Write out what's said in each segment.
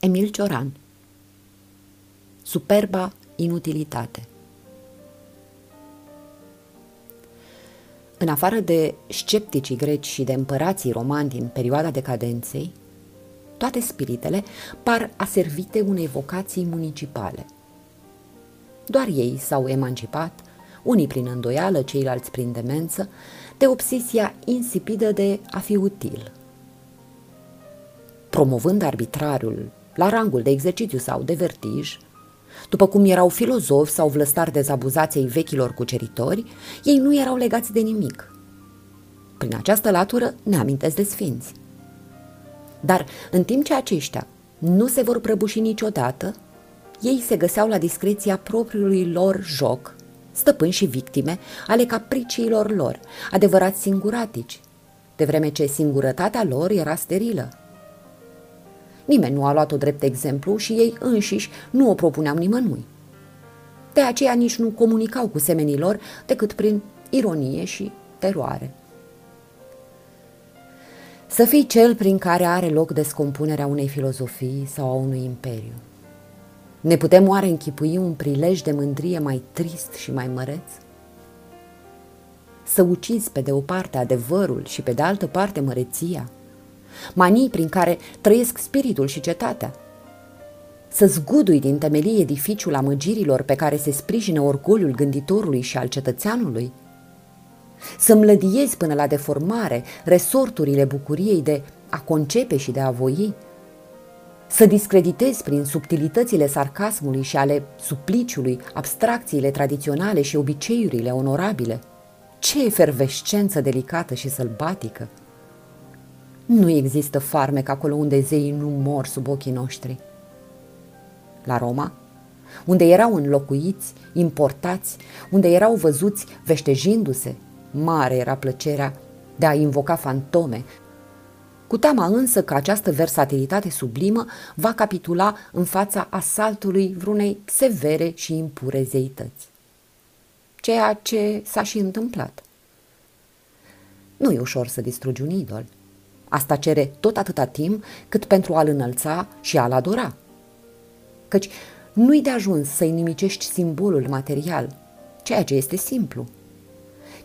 Emil Cioran Superba inutilitate În afară de scepticii greci și de împărații romani din perioada decadenței, toate spiritele par aservite unei vocații municipale. Doar ei s-au emancipat, unii prin îndoială, ceilalți prin demență, de obsesia insipidă de a fi util. Promovând arbitrariul la rangul de exercițiu sau de vertij, după cum erau filozofi sau vlăstari dezabuzați ai vechilor cuceritori, ei nu erau legați de nimic. Prin această latură ne amintesc de sfinți. Dar în timp ce aceștia nu se vor prăbuși niciodată, ei se găseau la discreția propriului lor joc, stăpâni și victime ale capriciilor lor, adevărați singuratici, de vreme ce singurătatea lor era sterilă. Nimeni nu a luat-o drept exemplu și ei înșiși nu o propuneau nimănui. De aceea nici nu comunicau cu semenii lor decât prin ironie și teroare. Să fii cel prin care are loc descompunerea unei filozofii sau a unui imperiu. Ne putem oare închipui un prilej de mândrie mai trist și mai măreț? Să ucizi pe de o parte adevărul și pe de altă parte măreția, manii prin care trăiesc spiritul și cetatea, să zgudui din temelii edificiul amăgirilor pe care se sprijină orgoliul gânditorului și al cetățeanului, să mlădiezi până la deformare resorturile bucuriei de a concepe și de a voi, să discreditezi prin subtilitățile sarcasmului și ale supliciului abstracțiile tradiționale și obiceiurile onorabile. Ce efervescență delicată și sălbatică! Nu există farmec acolo unde zeii nu mor sub ochii noștri. La Roma, unde erau înlocuiți, importați, unde erau văzuți veștejindu-se, mare era plăcerea de a invoca fantome, cu teama însă că această versatilitate sublimă va capitula în fața asaltului vreunei severe și impure zeități. Ceea ce s-a și întâmplat. Nu e ușor să distrugi un idol. Asta cere tot atâta timp cât pentru a-l înălța și a-l adora. Căci nu-i de ajuns să-i nimicești simbolul material, ceea ce este simplu,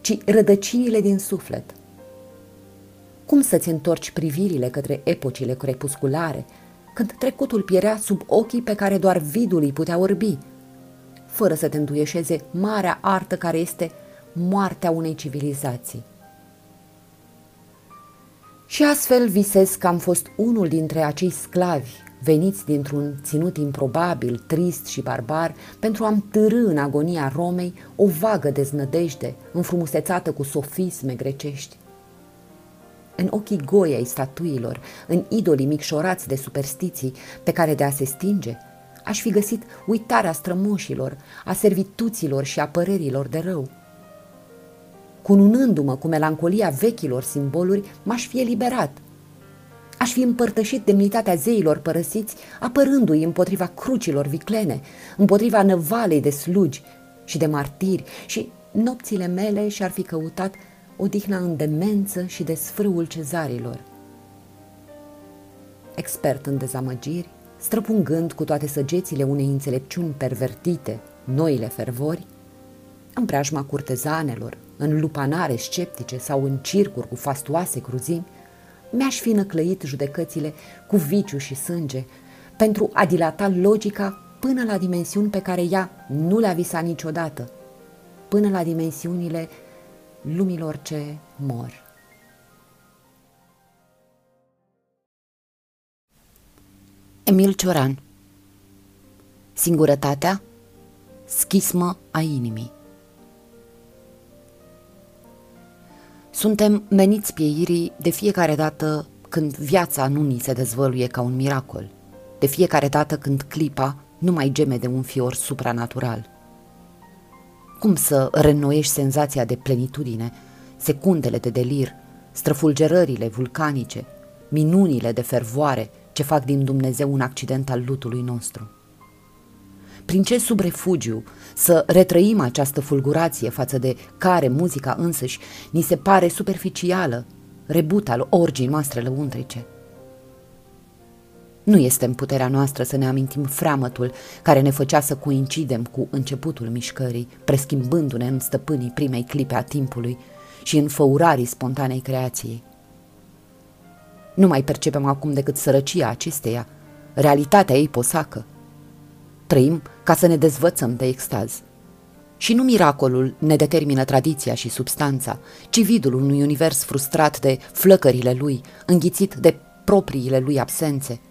ci rădăcinile din suflet – cum să-ți întorci privirile către epocile crepusculare, când trecutul pierea sub ochii pe care doar vidul îi putea orbi, fără să te înduieșeze marea artă care este moartea unei civilizații. Și astfel visez că am fost unul dintre acei sclavi veniți dintr-un ținut improbabil, trist și barbar, pentru a-mi târâ în agonia Romei o vagă deznădejde, înfrumusețată cu sofisme grecești în ochii goi ai statuilor, în idolii micșorați de superstiții pe care de a se stinge, aș fi găsit uitarea strămoșilor, a servituților și a părerilor de rău. Cununându-mă cu melancolia vechilor simboluri, m-aș fi eliberat. Aș fi împărtășit demnitatea zeilor părăsiți, apărându-i împotriva crucilor viclene, împotriva năvalei de slugi și de martiri și nopțile mele și-ar fi căutat odihna în demență și de sfrâul cezarilor. Expert în dezamăgiri, străpungând cu toate săgețile unei înțelepciuni pervertite noile fervori, în preajma curtezanelor, în lupanare sceptice sau în circuri cu fastoase cruzimi, mi-aș fi năclăit judecățile cu viciu și sânge pentru a dilata logica până la dimensiuni pe care ea nu le-a visat niciodată, până la dimensiunile lumilor ce mor. Emil Cioran Singurătatea, schismă a inimii Suntem meniți pieirii de fiecare dată când viața nu ni se dezvăluie ca un miracol, de fiecare dată când clipa nu mai geme de un fior supranatural – cum să reînnoiești senzația de plenitudine, secundele de delir, străfulgerările vulcanice, minunile de fervoare ce fac din Dumnezeu un accident al lutului nostru? Prin ce subrefugiu să retrăim această fulgurație față de care muzica însăși ni se pare superficială, rebut al orgii noastre lăuntrice? Nu este în puterea noastră să ne amintim freamătul care ne făcea să coincidem cu începutul mișcării, preschimbându-ne în stăpânii primei clipe a timpului și în făurarii spontanei creației. Nu mai percepem acum decât sărăcia acesteia, realitatea ei posacă. Trăim ca să ne dezvățăm de extaz. Și nu miracolul ne determină tradiția și substanța, ci vidul unui univers frustrat de flăcările lui, înghițit de propriile lui absențe,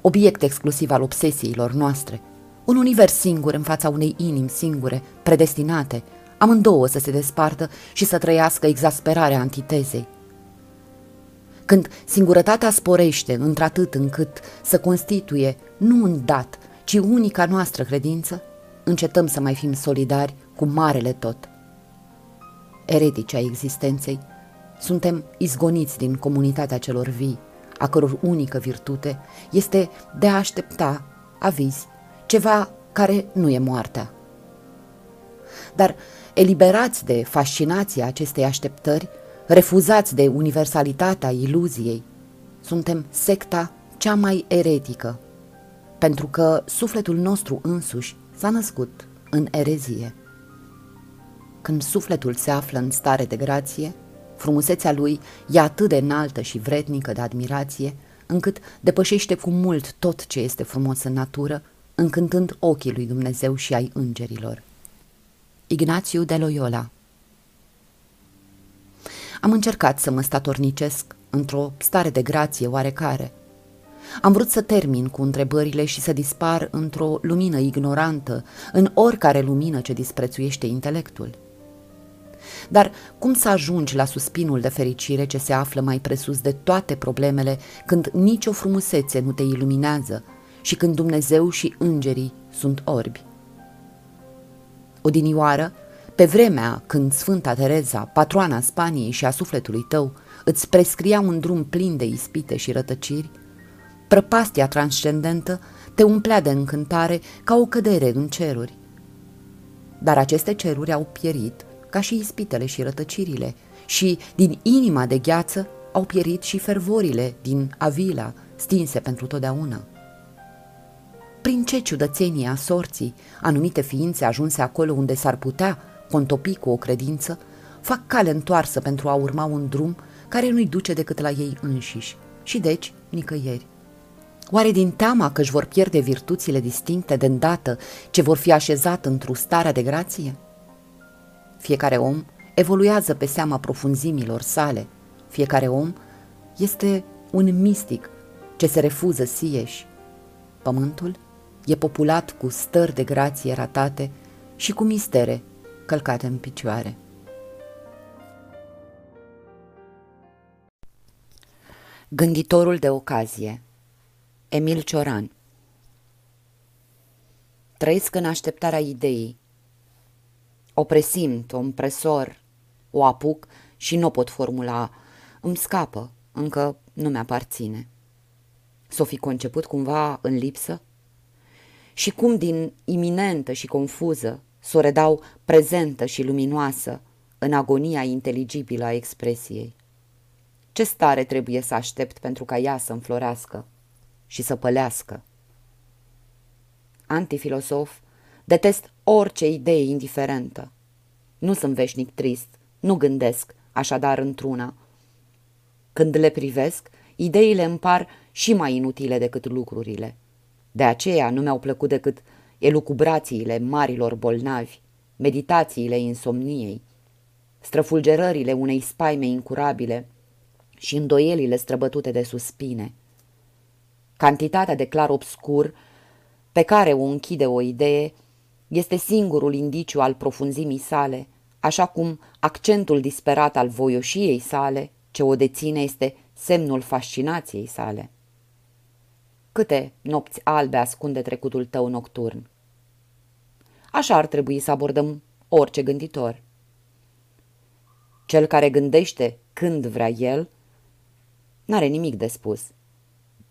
obiect exclusiv al obsesiilor noastre, un univers singur în fața unei inimi singure, predestinate, amândouă să se despartă și să trăiască exasperarea antitezei. Când singurătatea sporește într-atât încât să constituie nu un dat, ci unica noastră credință, încetăm să mai fim solidari cu marele tot. Eretici a existenței, suntem izgoniți din comunitatea celor vii, a căror unică virtute este de a aștepta, aviz, ceva care nu e moartea. Dar, eliberați de fascinația acestei așteptări, refuzați de universalitatea iluziei, suntem secta cea mai eretică, pentru că sufletul nostru însuși s-a născut în erezie. Când sufletul se află în stare de grație, frumusețea lui e atât de înaltă și vrednică de admirație, încât depășește cu mult tot ce este frumos în natură, încântând ochii lui Dumnezeu și ai îngerilor. Ignațiu de Loyola Am încercat să mă statornicesc într-o stare de grație oarecare. Am vrut să termin cu întrebările și să dispar într-o lumină ignorantă, în oricare lumină ce disprețuiește intelectul. Dar cum să ajungi la suspinul de fericire ce se află mai presus de toate problemele când nicio frumusețe nu te iluminează și când Dumnezeu și îngerii sunt orbi? Odinioară, pe vremea când Sfânta Tereza, patroana Spaniei și a sufletului tău, îți prescria un drum plin de ispite și rătăciri, prăpastia transcendentă te umplea de încântare ca o cădere în ceruri. Dar aceste ceruri au pierit ca și ispitele și rătăcirile, și din inima de gheață au pierit și fervorile din Avila, stinse pentru totdeauna. Prin ce ciudățenie a sorții, anumite ființe ajunse acolo unde s-ar putea contopi cu o credință, fac cale întoarsă pentru a urma un drum care nu-i duce decât la ei înșiși și deci nicăieri. Oare din teama că își vor pierde virtuțile distincte de îndată ce vor fi așezat într-o stare de grație? Fiecare om evoluează pe seama profunzimilor sale. Fiecare om este un mistic ce se refuză sieși. Pământul e populat cu stări de grație ratate și cu mistere călcate în picioare. Gânditorul de ocazie Emil Cioran Trăiesc în așteptarea ideii o presimt, o împresor, o apuc și nu o pot formula. Îmi scapă, încă nu mi-aparține. S-o fi conceput cumva în lipsă? Și cum din iminentă și confuză s-o redau prezentă și luminoasă în agonia inteligibilă a expresiei? Ce stare trebuie să aștept pentru ca ea să înflorească și să pălească? Antifilosof, Detest orice idee indiferentă. Nu sunt veșnic trist, nu gândesc, așadar într-una. Când le privesc, ideile îmi par și mai inutile decât lucrurile. De aceea nu mi-au plăcut decât elucubrațiile marilor bolnavi, meditațiile insomniei, străfulgerările unei spaime incurabile și îndoielile străbătute de suspine. Cantitatea de clar obscur pe care o închide o idee este singurul indiciu al profunzimii sale, așa cum accentul disperat al voioșiei sale, ce o deține, este semnul fascinației sale. Câte nopți albe ascunde trecutul tău nocturn? Așa ar trebui să abordăm orice gânditor. Cel care gândește când vrea el, n-are nimic de spus.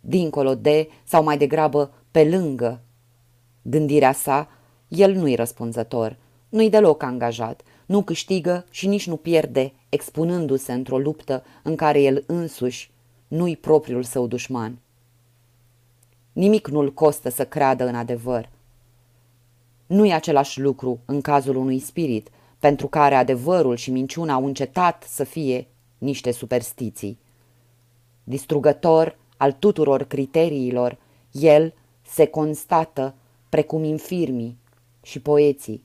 Dincolo de, sau mai degrabă pe lângă, gândirea sa el nu-i răspunzător, nu-i deloc angajat, nu câștigă și nici nu pierde, expunându-se într-o luptă în care el însuși nu-i propriul său dușman. nimic nu-l costă să creadă în adevăr. Nu e același lucru în cazul unui spirit, pentru care adevărul și minciuna au încetat să fie niște superstiții. Distrugător al tuturor criteriilor, el se constată precum infirmii și poeții.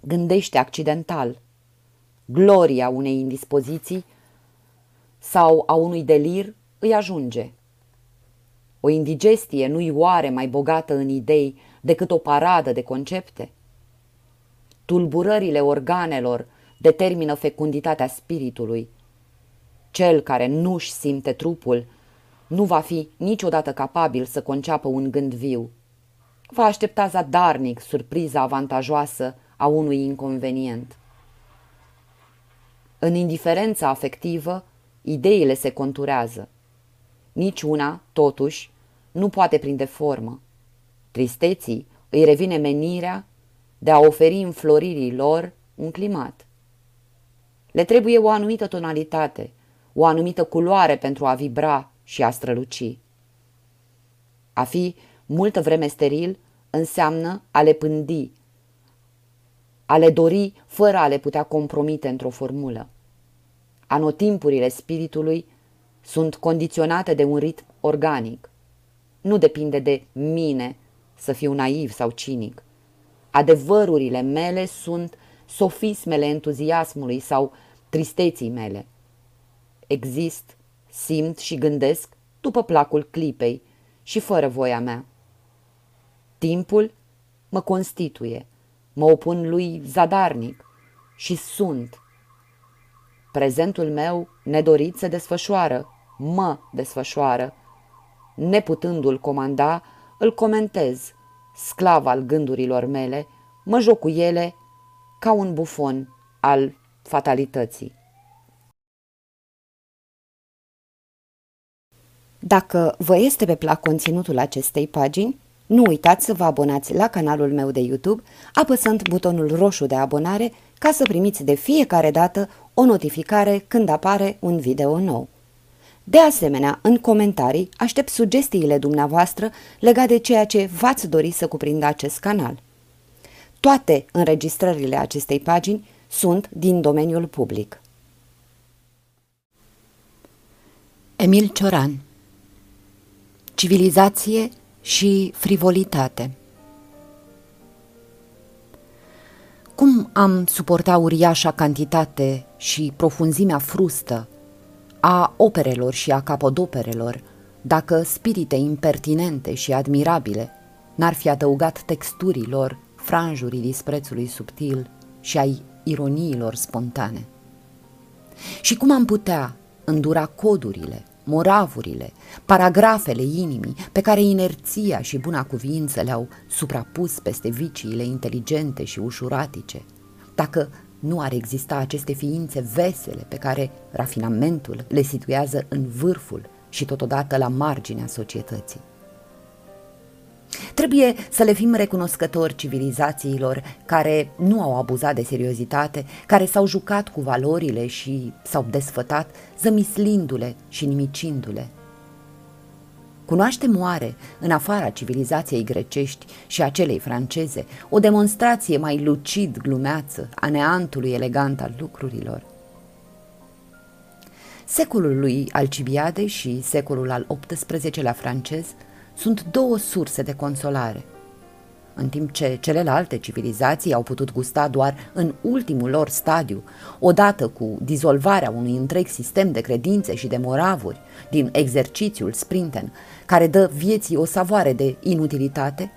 Gândește accidental. Gloria unei indispoziții sau a unui delir îi ajunge. O indigestie nu-i oare mai bogată în idei decât o paradă de concepte? Tulburările organelor determină fecunditatea spiritului. Cel care nu-și simte trupul nu va fi niciodată capabil să conceapă un gând viu. Va aștepta zadarnic surpriza avantajoasă a unui inconvenient. În indiferența afectivă, ideile se conturează. Nici una, totuși, nu poate prinde formă. Tristeții îi revine menirea de a oferi înfloririi lor un climat. Le trebuie o anumită tonalitate, o anumită culoare pentru a vibra și a străluci. A fi multă vreme steril înseamnă a le pândi, a le dori fără a le putea compromite într-o formulă. Anotimpurile spiritului sunt condiționate de un ritm organic. Nu depinde de mine să fiu naiv sau cinic. Adevărurile mele sunt sofismele entuziasmului sau tristeții mele. Exist, simt și gândesc după placul clipei și fără voia mea. Timpul mă constituie, mă opun lui zadarnic și sunt. Prezentul meu nedorit se desfășoară, mă desfășoară. Neputându-l comanda, îl comentez, sclav al gândurilor mele, mă joc cu ele ca un bufon al fatalității. Dacă vă este pe plac conținutul acestei pagini, nu uitați să vă abonați la canalul meu de YouTube apăsând butonul roșu de abonare ca să primiți de fiecare dată o notificare când apare un video nou. De asemenea, în comentarii aștept sugestiile dumneavoastră legate de ceea ce v-ați dori să cuprindă acest canal. Toate înregistrările acestei pagini sunt din domeniul public. Emil Cioran Civilizație și frivolitate Cum am suportat uriașa cantitate și profunzimea frustă a operelor și a capodoperelor, dacă spirite impertinente și admirabile n-ar fi adăugat texturilor franjurii disprețului subtil și ai ironiilor spontane. Și cum am putea îndura codurile, moravurile, paragrafele inimii pe care inerția și buna cuvință le-au suprapus peste viciile inteligente și ușuratice, dacă nu ar exista aceste ființe vesele pe care rafinamentul le situează în vârful și totodată la marginea societății. Trebuie să le fim recunoscători civilizațiilor care nu au abuzat de seriozitate, care s-au jucat cu valorile și s-au desfătat, zămislindu-le și nimicindu-le. Cunoaștem oare, în afara civilizației grecești și a celei franceze, o demonstrație mai lucid glumeață a neantului elegant al lucrurilor? Secolul lui Alcibiade și secolul al XVIII-lea francez sunt două surse de consolare. În timp ce celelalte civilizații au putut gusta doar în ultimul lor stadiu, odată cu dizolvarea unui întreg sistem de credințe și de moravuri din exercițiul sprinten, care dă vieții o savoare de inutilitate,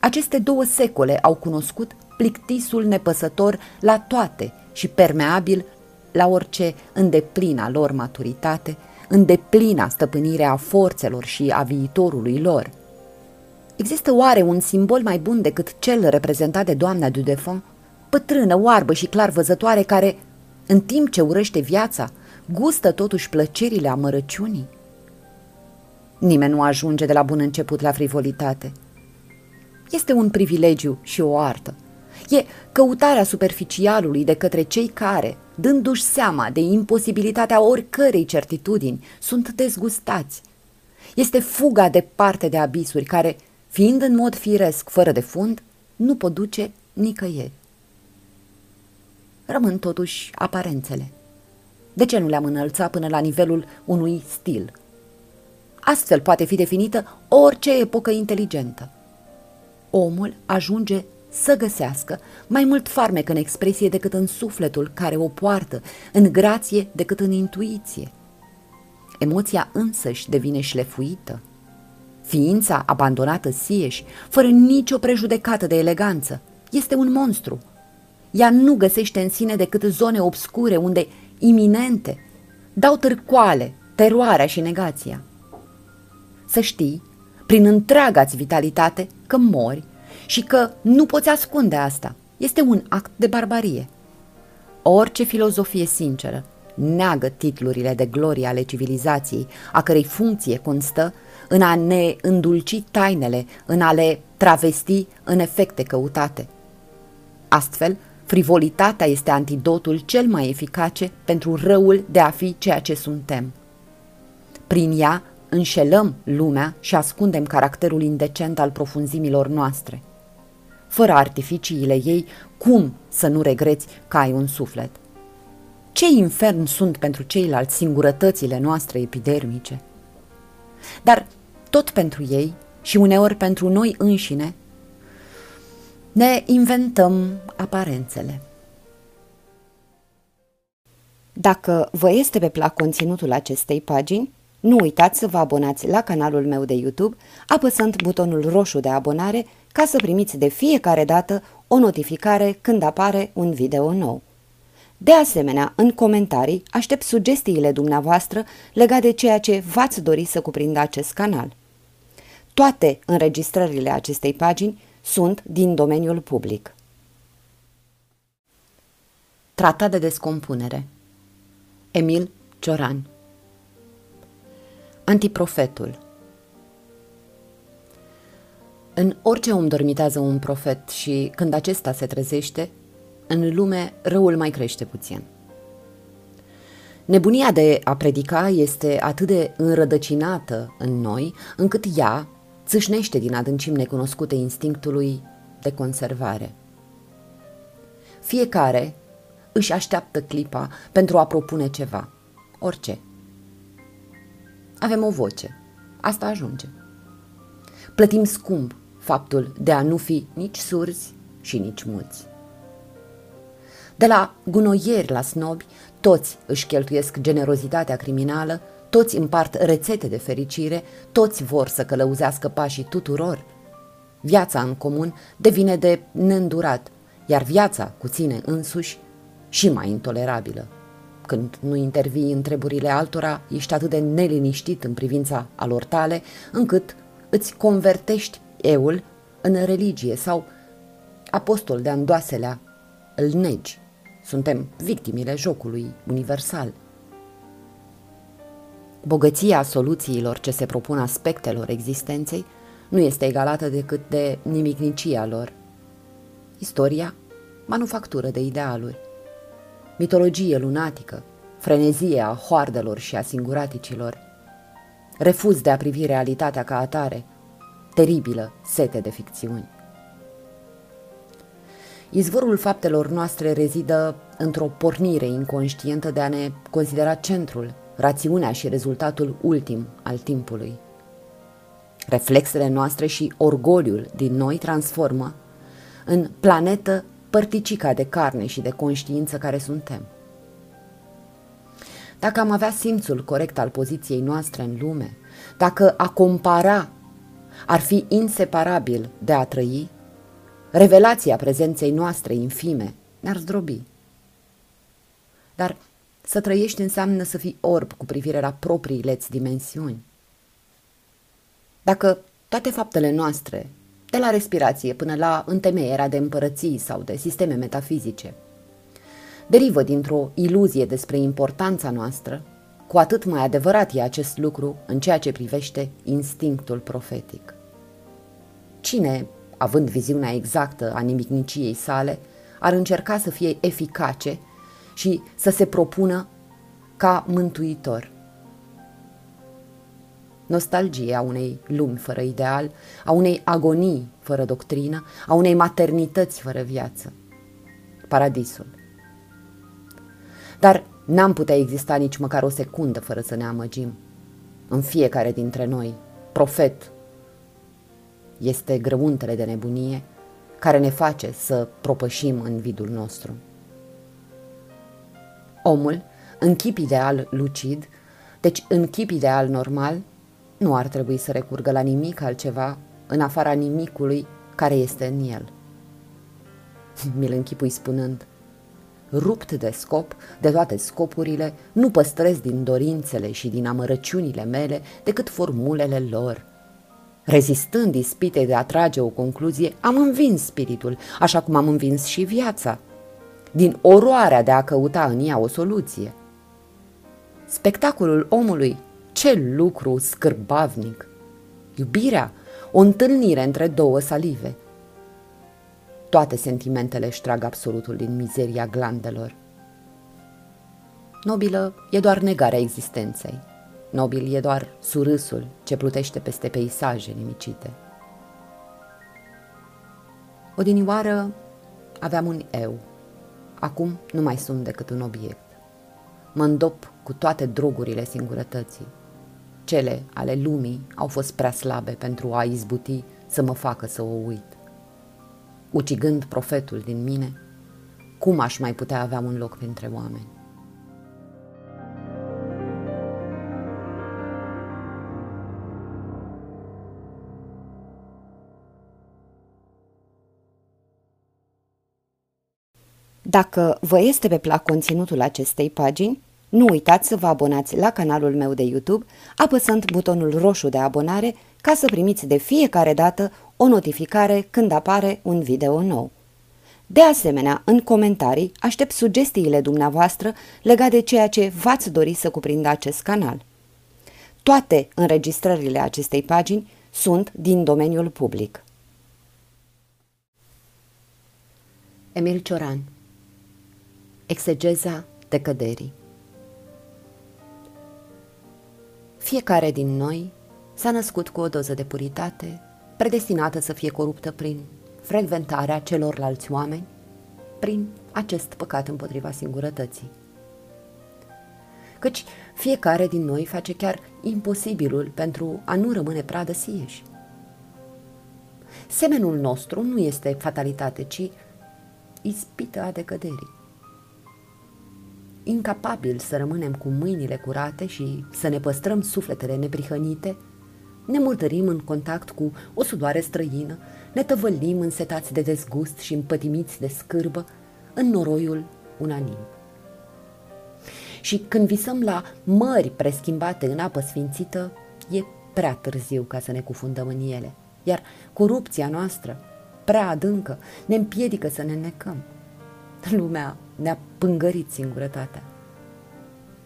aceste două secole au cunoscut plictisul nepăsător la toate și permeabil la orice îndeplina lor maturitate – în deplina stăpânire a forțelor și a viitorului lor. Există oare un simbol mai bun decât cel reprezentat de doamna Dudefon, pătrână, oarbă și clar văzătoare care, în timp ce urăște viața, gustă totuși plăcerile amărăciunii? Nimeni nu ajunge de la bun început la frivolitate. Este un privilegiu și o artă. E căutarea superficialului de către cei care, dându-și seama de imposibilitatea oricărei certitudini, sunt dezgustați. Este fuga departe de abisuri care, fiind în mod firesc fără de fund, nu pot duce nicăieri. Rămân totuși aparențele. De ce nu le-am înălțat până la nivelul unui stil? Astfel poate fi definită orice epocă inteligentă. Omul ajunge să găsească mai mult farmec în expresie decât în sufletul care o poartă, în grație decât în intuiție. Emoția însăși devine șlefuită. Ființa abandonată sieși, fără nicio prejudecată de eleganță, este un monstru. Ea nu găsește în sine decât zone obscure unde, iminente, dau târcoale, teroarea și negația. Să știi, prin întreaga-ți vitalitate, că mori și că nu poți ascunde asta. Este un act de barbarie. Orice filozofie sinceră neagă titlurile de glorie ale civilizației, a cărei funcție constă în a ne îndulci tainele, în a le travesti în efecte căutate. Astfel, frivolitatea este antidotul cel mai eficace pentru răul de a fi ceea ce suntem. Prin ea înșelăm lumea și ascundem caracterul indecent al profunzimilor noastre. Fără artificiile ei, cum să nu regreți că ai un suflet? Ce infern sunt pentru ceilalți singurătățile noastre epidermice? Dar tot pentru ei și uneori pentru noi înșine, ne inventăm aparențele. Dacă vă este pe plac conținutul acestei pagini, nu uitați să vă abonați la canalul meu de YouTube apăsând butonul roșu de abonare ca să primiți de fiecare dată o notificare când apare un video nou. De asemenea, în comentarii aștept sugestiile dumneavoastră legate de ceea ce v-ați dori să cuprindă acest canal. Toate înregistrările acestei pagini sunt din domeniul public. Tratat de descompunere Emil Cioran Antiprofetul În orice om dormitează un profet și când acesta se trezește, în lume răul mai crește puțin. Nebunia de a predica este atât de înrădăcinată în noi, încât ea țâșnește din adâncim necunoscute instinctului de conservare. Fiecare își așteaptă clipa pentru a propune ceva, orice. Avem o voce, asta ajunge. Plătim scump faptul de a nu fi nici surzi și nici muți. De la gunoieri la snobi, toți își cheltuiesc generozitatea criminală, toți împart rețete de fericire, toți vor să călăuzească pașii tuturor. Viața în comun devine de neîndurat, iar viața cu ține însuși și mai intolerabilă. Când nu intervii în treburile altora, ești atât de neliniștit în privința alor tale, încât îți convertești eul în religie sau apostol de andoaselea îl negi. Suntem victimile jocului universal. Bogăția soluțiilor ce se propun aspectelor existenței nu este egalată decât de nimicnicia lor. Istoria, manufactură de idealuri. Mitologie lunatică, frenezie a hoardelor și a singuraticilor. Refuz de a privi realitatea ca atare, teribilă sete de ficțiuni. Izvorul faptelor noastre rezidă într-o pornire inconștientă de a ne considera centrul, rațiunea și rezultatul ultim al timpului. Reflexele noastre și orgoliul din noi transformă în planetă părticica de carne și de conștiință care suntem. Dacă am avea simțul corect al poziției noastre în lume, dacă a compara ar fi inseparabil de a trăi, revelația prezenței noastre infime ne-ar zdrobi. Dar să trăiești înseamnă să fii orb cu privire la propriile dimensiuni. Dacă toate faptele noastre, de la respirație până la întemeierea de împărății sau de sisteme metafizice, derivă dintr-o iluzie despre importanța noastră, cu atât mai adevărat e acest lucru în ceea ce privește instinctul profetic. Cine având viziunea exactă a nimicniciei sale, ar încerca să fie eficace și să se propună ca mântuitor. nostalgie a unei lumi fără ideal, a unei agonii fără doctrină, a unei maternități fără viață. Paradisul. Dar n-am putea exista nici măcar o secundă fără să ne amăgim. În fiecare dintre noi, profet, este grăuntele de nebunie care ne face să propășim în vidul nostru. Omul, în chip ideal lucid, deci în chip ideal normal, nu ar trebui să recurgă la nimic altceva în afara nimicului care este în el. Mi-l închipui spunând, rupt de scop, de toate scopurile, nu păstrez din dorințele și din amărăciunile mele decât formulele lor. Rezistând ispitei de a trage o concluzie, am învins spiritul, așa cum am învins și viața, din oroarea de a căuta în ea o soluție. Spectacolul omului, ce lucru scârbavnic! Iubirea, o întâlnire între două salive. Toate sentimentele își trag absolutul din mizeria glandelor. Nobilă e doar negarea existenței. Nobil e doar surâsul ce plutește peste peisaje nimicite. Odinioară aveam un eu. Acum nu mai sunt decât un obiect. Mă îndop cu toate drogurile singurătății. Cele ale lumii au fost prea slabe pentru a izbuti să mă facă să o uit. Ucigând profetul din mine, cum aș mai putea avea un loc printre oameni? Dacă vă este pe plac conținutul acestei pagini, nu uitați să vă abonați la canalul meu de YouTube apăsând butonul roșu de abonare ca să primiți de fiecare dată o notificare când apare un video nou. De asemenea, în comentarii aștept sugestiile dumneavoastră legate de ceea ce v-ați dori să cuprindă acest canal. Toate înregistrările acestei pagini sunt din domeniul public. Emil Cioran Exegeza decăderii Fiecare din noi s-a născut cu o doză de puritate, predestinată să fie coruptă prin frecventarea celorlalți oameni, prin acest păcat împotriva singurătății. Căci fiecare din noi face chiar imposibilul pentru a nu rămâne pradă sieși. Semenul nostru nu este fatalitate, ci ispită a decăderii incapabili să rămânem cu mâinile curate și să ne păstrăm sufletele neprihănite, ne murdărim în contact cu o sudoare străină, ne tăvălim însetați de dezgust și împătimiți de scârbă în noroiul unanim. Și când visăm la mări preschimbate în apă sfințită, e prea târziu ca să ne cufundăm în ele, iar corupția noastră, prea adâncă, ne împiedică să ne necăm. Lumea ne-a pângărit singurătatea.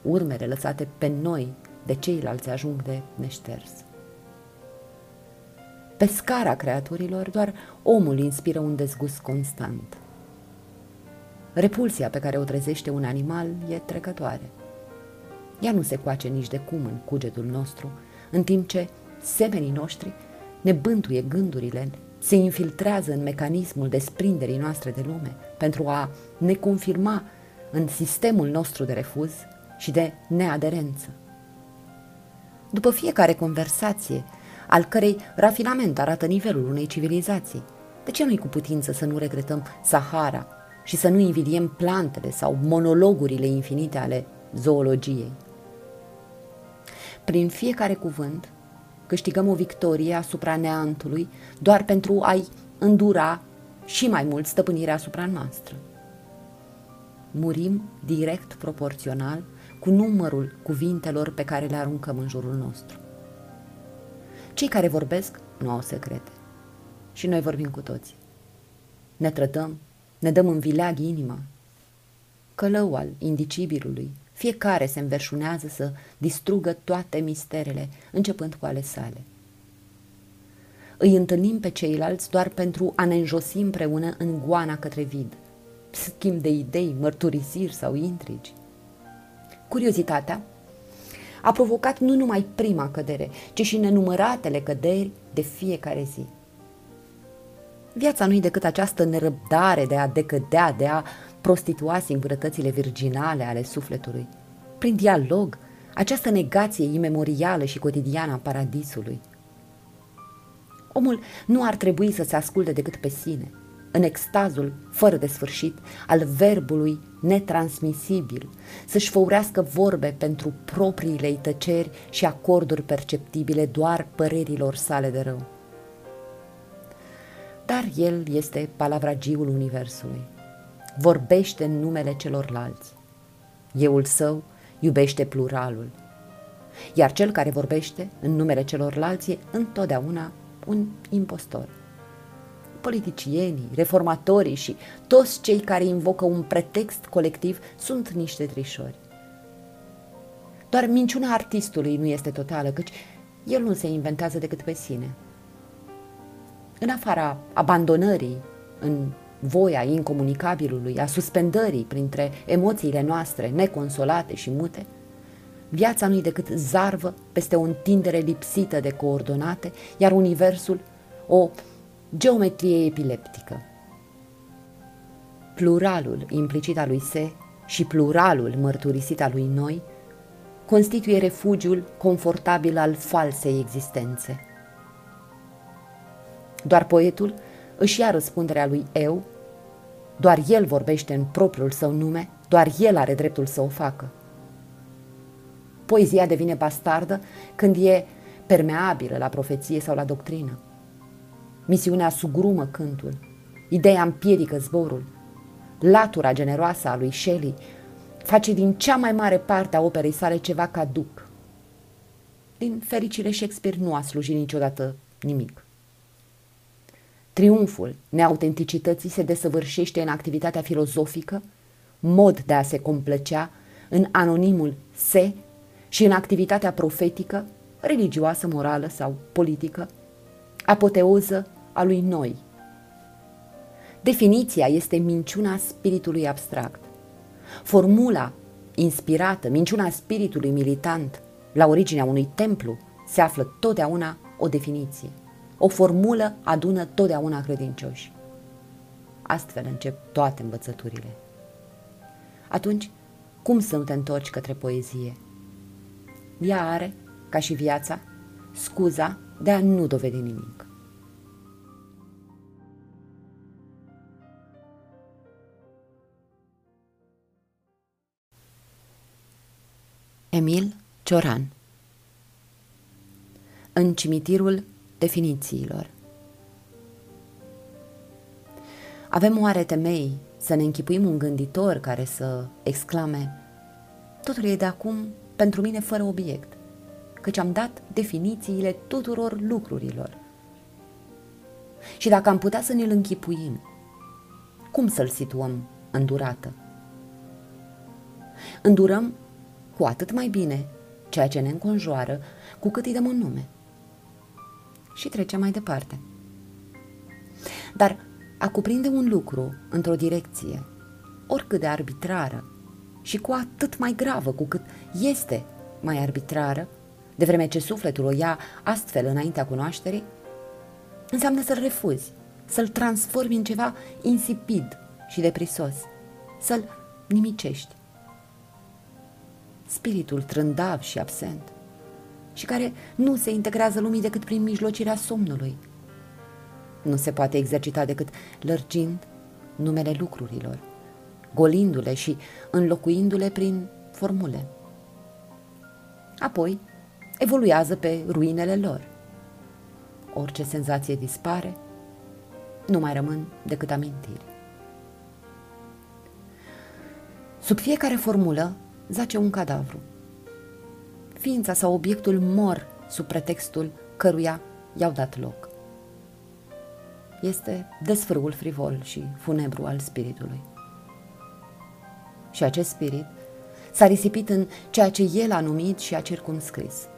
Urmele lăsate pe noi de ceilalți ajung de neșters. Pe scara creaturilor, doar omul inspiră un dezgust constant. Repulsia pe care o trezește un animal e trecătoare. Ea nu se coace nici de cum în cugetul nostru, în timp ce semenii noștri ne bântuie gândurile, se infiltrează în mecanismul desprinderii noastre de lume pentru a ne confirma în sistemul nostru de refuz și de neaderență. După fiecare conversație, al cărei rafinament arată nivelul unei civilizații, de ce nu-i cu putință să nu regretăm Sahara și să nu invidiem plantele sau monologurile infinite ale zoologiei? Prin fiecare cuvânt, câștigăm o victorie asupra neantului doar pentru a-i îndura și mai mult stăpânirea asupra noastră. Murim direct proporțional cu numărul cuvintelor pe care le aruncăm în jurul nostru. Cei care vorbesc nu au secrete. Și noi vorbim cu toți. Ne trădăm, ne dăm în vileag inima. Călău al indicibilului, fiecare se înverșunează să distrugă toate misterele, începând cu ale sale. Îi întâlnim pe ceilalți doar pentru a ne înjosi împreună în goana către vid, schimb de idei, mărturisiri sau intrigi. Curiozitatea a provocat nu numai prima cădere, ci și nenumăratele căderi de fiecare zi. Viața nu-i decât această nerăbdare de a decădea, de a prostitua singurătățile virginale ale sufletului. Prin dialog, această negație imemorială și cotidiană a paradisului. Omul nu ar trebui să se asculte decât pe sine, în extazul fără de sfârșit al verbului netransmisibil, să-și făurească vorbe pentru propriile tăceri și acorduri perceptibile doar părerilor sale de rău. Dar el este palavragiul Universului. Vorbește în numele celorlalți. Euul său iubește pluralul. Iar cel care vorbește în numele celorlalți e întotdeauna un impostor. Politicienii, reformatorii și toți cei care invocă un pretext colectiv sunt niște trișori. Doar minciuna artistului nu este totală, căci el nu se inventează decât pe sine. În afara abandonării, în voia incomunicabilului, a suspendării printre emoțiile noastre neconsolate și mute, viața nu-i decât zarvă peste o întindere lipsită de coordonate, iar universul o geometrie epileptică. Pluralul implicit al lui Se și pluralul mărturisit al lui Noi constituie refugiul confortabil al falsei existențe. Doar poetul își ia răspunderea lui Eu, doar el vorbește în propriul său nume, doar el are dreptul să o facă. Poezia devine bastardă când e permeabilă la profeție sau la doctrină. Misiunea sugrumă cântul, ideea împiedică zborul. Latura generoasă a lui Shelley face din cea mai mare parte a operei sale ceva caduc. Din fericire, Shakespeare nu a slujit niciodată nimic. Triumful neautenticității se desăvârșește în activitatea filozofică, mod de a se complăcea, în anonimul se și în activitatea profetică, religioasă, morală sau politică, apoteoză a lui noi. Definiția este minciuna spiritului abstract. Formula inspirată, minciuna spiritului militant, la originea unui templu, se află totdeauna o definiție. O formulă adună totdeauna credincioși. Astfel încep toate învățăturile. Atunci, cum să nu te întorci către poezie? Ea are, ca și viața, scuza de a nu dovedi nimic. Emil Cioran În cimitirul definițiilor Avem oare temei să ne închipuim un gânditor care să exclame Totul e de acum pentru mine fără obiect, căci am dat definițiile tuturor lucrurilor. Și dacă am putea să ne-l închipuim, cum să-l situăm în durată? Îndurăm cu atât mai bine ceea ce ne înconjoară, cu cât îi dăm un nume. Și trecem mai departe. Dar a cuprinde un lucru într-o direcție, oricât de arbitrară, și cu atât mai gravă cu cât este mai arbitrară, de vreme ce sufletul o ia astfel înaintea cunoașterii, înseamnă să-l refuzi, să-l transformi în ceva insipid și deprisos, să-l nimicești. Spiritul trândav și absent și care nu se integrează lumii decât prin mijlocirea somnului. Nu se poate exercita decât lărgind numele lucrurilor golindu-le și înlocuindu-le prin formule. Apoi, evoluează pe ruinele lor. Orice senzație dispare, nu mai rămân decât amintiri. Sub fiecare formulă zace un cadavru. Ființa sau obiectul mor sub pretextul căruia i-au dat loc. Este desfrâul frivol și funebru al spiritului. Și acest spirit s-a risipit în ceea ce el a numit și a circumscris.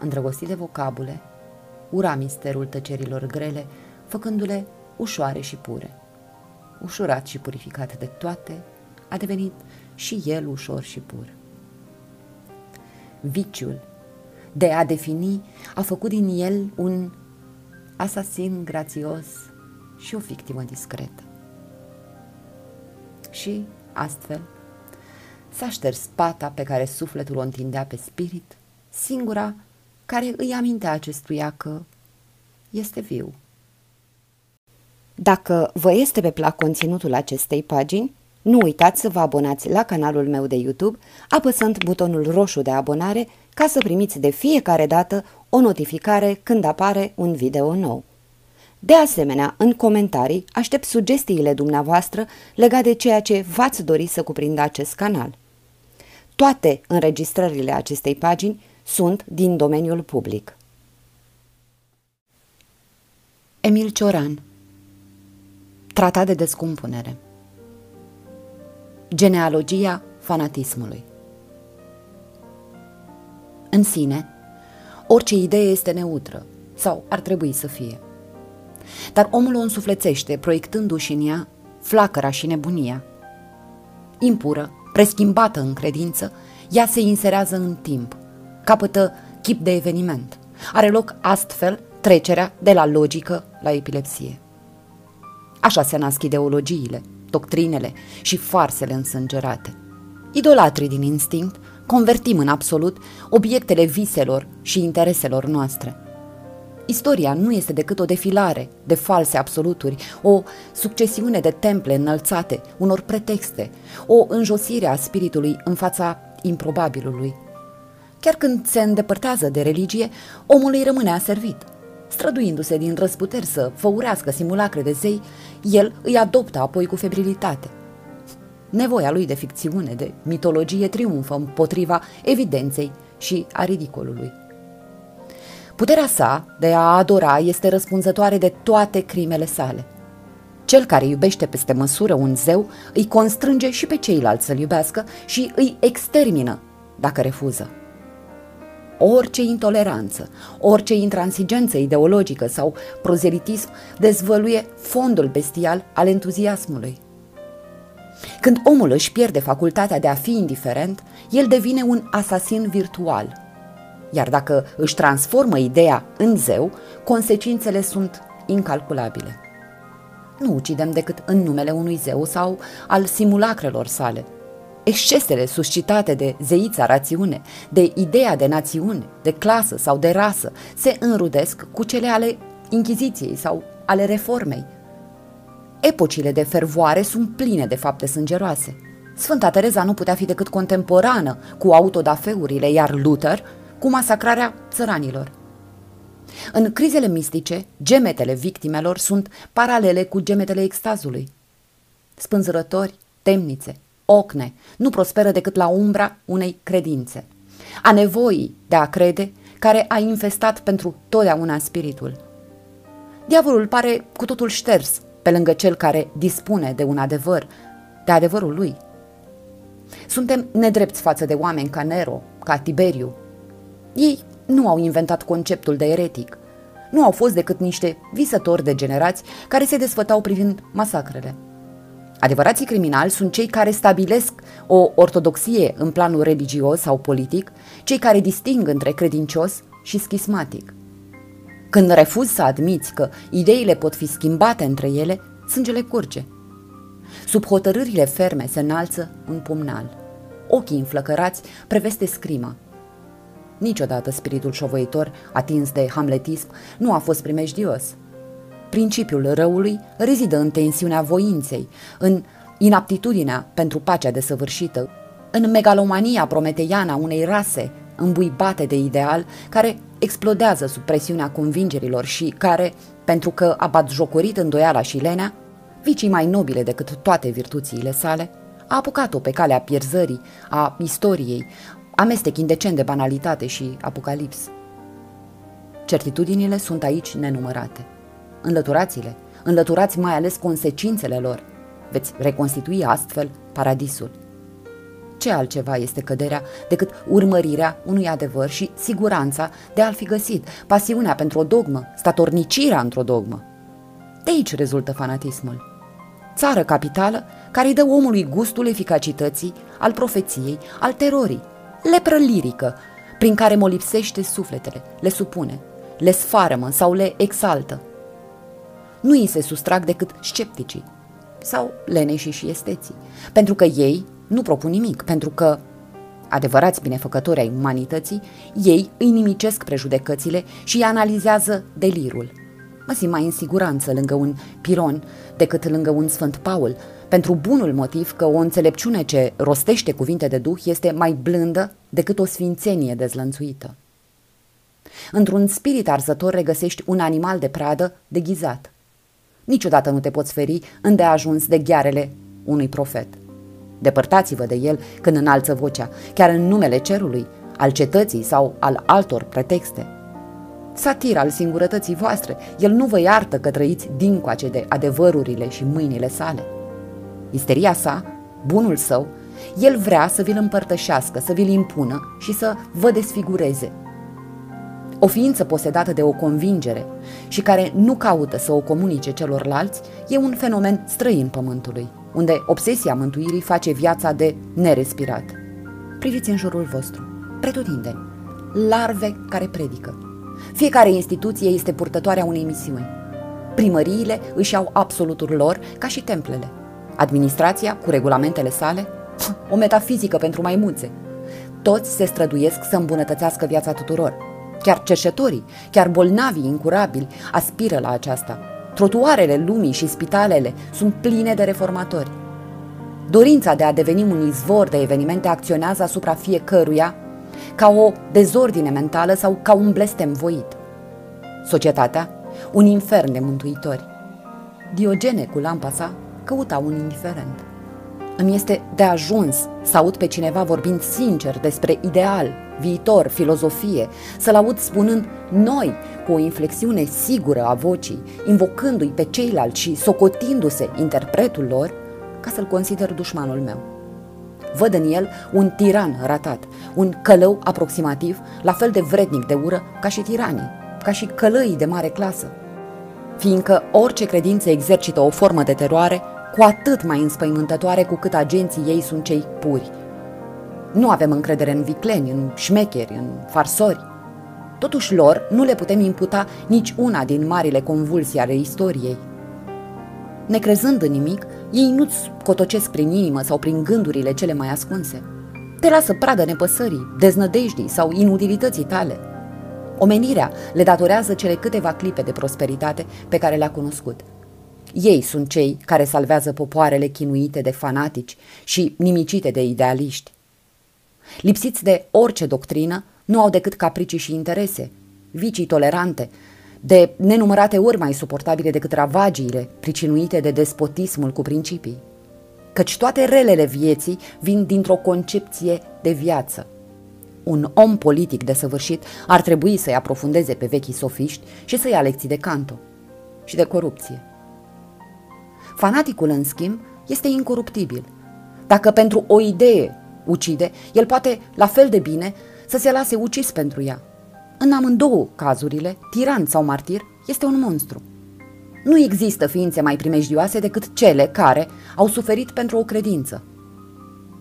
Îndrăgostit de vocabule, ura misterul tăcerilor grele, făcându-le ușoare și pure. Ușurat și purificat de toate, a devenit și el ușor și pur. viciul, de a defini, a făcut din el un asasin grațios și o victimă discretă. Și, astfel, s-a șters pata pe care sufletul o întindea pe spirit, singura care îi amintea acestuia că este viu. Dacă vă este pe plac conținutul acestei pagini, nu uitați să vă abonați la canalul meu de YouTube, apăsând butonul roșu de abonare ca să primiți de fiecare dată o notificare când apare un video nou. De asemenea, în comentarii aștept sugestiile dumneavoastră legate de ceea ce v-ați dori să cuprindă acest canal. Toate înregistrările acestei pagini sunt din domeniul public. Emil Cioran Tratat de descompunere Genealogia fanatismului În sine, orice idee este neutră, sau ar trebui să fie. Dar omul o însuflețește, proiectându-și în ea flacăra și nebunia. Impură, preschimbată în credință, ea se inserează în timp, capătă chip de eveniment. Are loc astfel trecerea de la logică la epilepsie. Așa se nasc ideologiile, doctrinele și farsele însângerate. Idolatrii din instinct convertim în absolut obiectele viselor și intereselor noastre. Istoria nu este decât o defilare de false absoluturi, o succesiune de temple înălțate, unor pretexte, o înjosire a spiritului în fața improbabilului. Chiar când se îndepărtează de religie, omul îi rămâne aservit – străduindu-se din răsputeri să făurească simulacre de zei, el îi adoptă apoi cu febrilitate. Nevoia lui de ficțiune, de mitologie triumfă împotriva evidenței și a ridicolului. Puterea sa de a adora este răspunzătoare de toate crimele sale. Cel care iubește peste măsură un zeu îi constrânge și pe ceilalți să-l iubească și îi extermină dacă refuză orice intoleranță, orice intransigență ideologică sau prozelitism dezvăluie fondul bestial al entuziasmului. Când omul își pierde facultatea de a fi indiferent, el devine un asasin virtual. Iar dacă își transformă ideea în zeu, consecințele sunt incalculabile. Nu ucidem decât în numele unui zeu sau al simulacrelor sale – excesele suscitate de zeița rațiune, de ideea de națiune, de clasă sau de rasă, se înrudesc cu cele ale Inchiziției sau ale reformei. Epocile de fervoare sunt pline de fapte sângeroase. Sfânta Tereza nu putea fi decât contemporană cu autodafeurile, iar Luther cu masacrarea țăranilor. În crizele mistice, gemetele victimelor sunt paralele cu gemetele extazului. Spânzurători, temnițe, ocne, nu prosperă decât la umbra unei credințe. A nevoii de a crede care a infestat pentru totdeauna spiritul. Diavolul pare cu totul șters pe lângă cel care dispune de un adevăr, de adevărul lui. Suntem nedrepți față de oameni ca Nero, ca Tiberiu. Ei nu au inventat conceptul de eretic. Nu au fost decât niște visători de generați care se desfătau privind masacrele. Adevărații criminali sunt cei care stabilesc o ortodoxie în planul religios sau politic, cei care disting între credincios și schismatic. Când refuzi să admiți că ideile pot fi schimbate între ele, sângele curge. Sub hotărârile ferme se înalță un pumnal. Ochii înflăcărați preveste scrima. Niciodată spiritul șovăitor, atins de hamletism, nu a fost primejdios – Principiul răului rezidă în tensiunea voinței, în inaptitudinea pentru pacea desăvârșită, în megalomania prometeiană a unei rase îmbuibate de ideal care explodează sub presiunea convingerilor și care, pentru că a batjocorit îndoiala și lenea, vicii mai nobile decât toate virtuțile sale, a apucat-o pe calea pierzării, a istoriei, amestec indecent de banalitate și apocalips. Certitudinile sunt aici nenumărate. Înlăturați-le, înlăturați mai ales consecințele lor. Veți reconstitui astfel paradisul. Ce altceva este căderea decât urmărirea unui adevăr și siguranța de a-l fi găsit, pasiunea pentru o dogmă, statornicirea într-o dogmă? De aici rezultă fanatismul. Țară capitală care îi dă omului gustul eficacității, al profeției, al terorii, lepră lirică, prin care molipsește sufletele, le supune, le sfarămă sau le exaltă. Nu îi se sustrag decât scepticii sau leneșii și esteții, pentru că ei nu propun nimic, pentru că adevărați binefăcători ai umanității, ei îi nimicesc prejudecățile și îi analizează delirul. Mă simt mai în siguranță lângă un piron decât lângă un Sfânt Paul, pentru bunul motiv că o înțelepciune ce rostește cuvinte de duh este mai blândă decât o sfințenie dezlănțuită. Într-un spirit arzător regăsești un animal de pradă deghizat. Niciodată nu te poți feri îndeajuns de ghearele unui profet. Depărtați-vă de el când înalță vocea, chiar în numele cerului, al cetății sau al altor pretexte. Satir al singurătății voastre, el nu vă iartă că trăiți dincoace de adevărurile și mâinile sale. Isteria sa, bunul său, el vrea să vi-l împărtășească, să vi-l impună și să vă desfigureze. O ființă posedată de o convingere și care nu caută să o comunice celorlalți e un fenomen străin pământului unde obsesia mântuirii face viața de nerespirat. Priviți în jurul vostru, pretutindeni, larve care predică. Fiecare instituție este purtătoarea unei misiuni. Primăriile își au absolutul lor ca și templele. Administrația, cu regulamentele sale, o metafizică pentru maimuțe. Toți se străduiesc să îmbunătățească viața tuturor. Chiar cerșetorii, chiar bolnavii incurabili aspiră la aceasta, Trotuarele lumii și spitalele sunt pline de reformatori. Dorința de a deveni un izvor de evenimente acționează asupra fiecăruia ca o dezordine mentală sau ca un blestem voit. Societatea, un infern de mântuitori. Diogene cu lampa sa căuta un indiferent. Îmi este de ajuns să aud pe cineva vorbind sincer despre ideal, viitor, filozofie, să-l aud spunând noi cu o inflexiune sigură a vocii, invocându-i pe ceilalți și socotindu-se interpretul lor, ca să-l consider dușmanul meu. Văd în el un tiran ratat, un călău aproximativ, la fel de vrednic de ură ca și tiranii, ca și călăii de mare clasă. Fiindcă orice credință exercită o formă de teroare, cu atât mai înspăimântătoare cu cât agenții ei sunt cei puri. Nu avem încredere în vicleni, în șmecheri, în farsori. Totuși lor nu le putem imputa nici una din marile convulsii ale istoriei. Necrezând în nimic, ei nu-ți cotocesc prin inimă sau prin gândurile cele mai ascunse. Te lasă pradă nepăsării, deznădejdii sau inutilității tale. Omenirea le datorează cele câteva clipe de prosperitate pe care le-a cunoscut – ei sunt cei care salvează popoarele chinuite de fanatici și nimicite de idealiști. Lipsiți de orice doctrină, nu au decât capricii și interese, vicii tolerante, de nenumărate ori mai suportabile decât ravagiile pricinuite de despotismul cu principii. Căci toate relele vieții vin dintr-o concepție de viață. Un om politic desăvârșit ar trebui să-i aprofundeze pe vechii sofiști și să ia lecții de canto și de corupție. Fanaticul, în schimb, este incoruptibil. Dacă pentru o idee ucide, el poate, la fel de bine, să se lase ucis pentru ea. În amândouă cazurile, tiran sau martir este un monstru. Nu există ființe mai primejdioase decât cele care au suferit pentru o credință.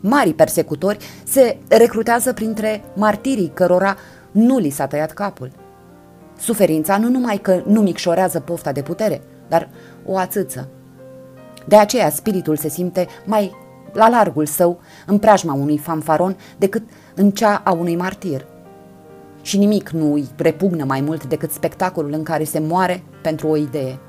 Mari persecutori se recrutează printre martirii cărora nu li s-a tăiat capul. Suferința nu numai că nu micșorează pofta de putere, dar o ațâță, de aceea spiritul se simte mai la largul său în preajma unui fanfaron decât în cea a unui martir. Și nimic nu îi repugnă mai mult decât spectacolul în care se moare pentru o idee.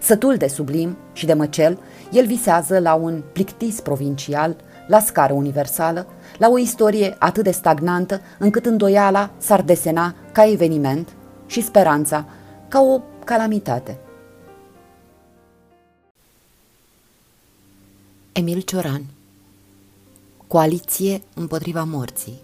Sătul de sublim și de măcel, el visează la un plictis provincial, la scară universală, la o istorie atât de stagnantă încât îndoiala s-ar desena ca eveniment și speranța ca o calamitate. Emil Cioran Coaliție împotriva morții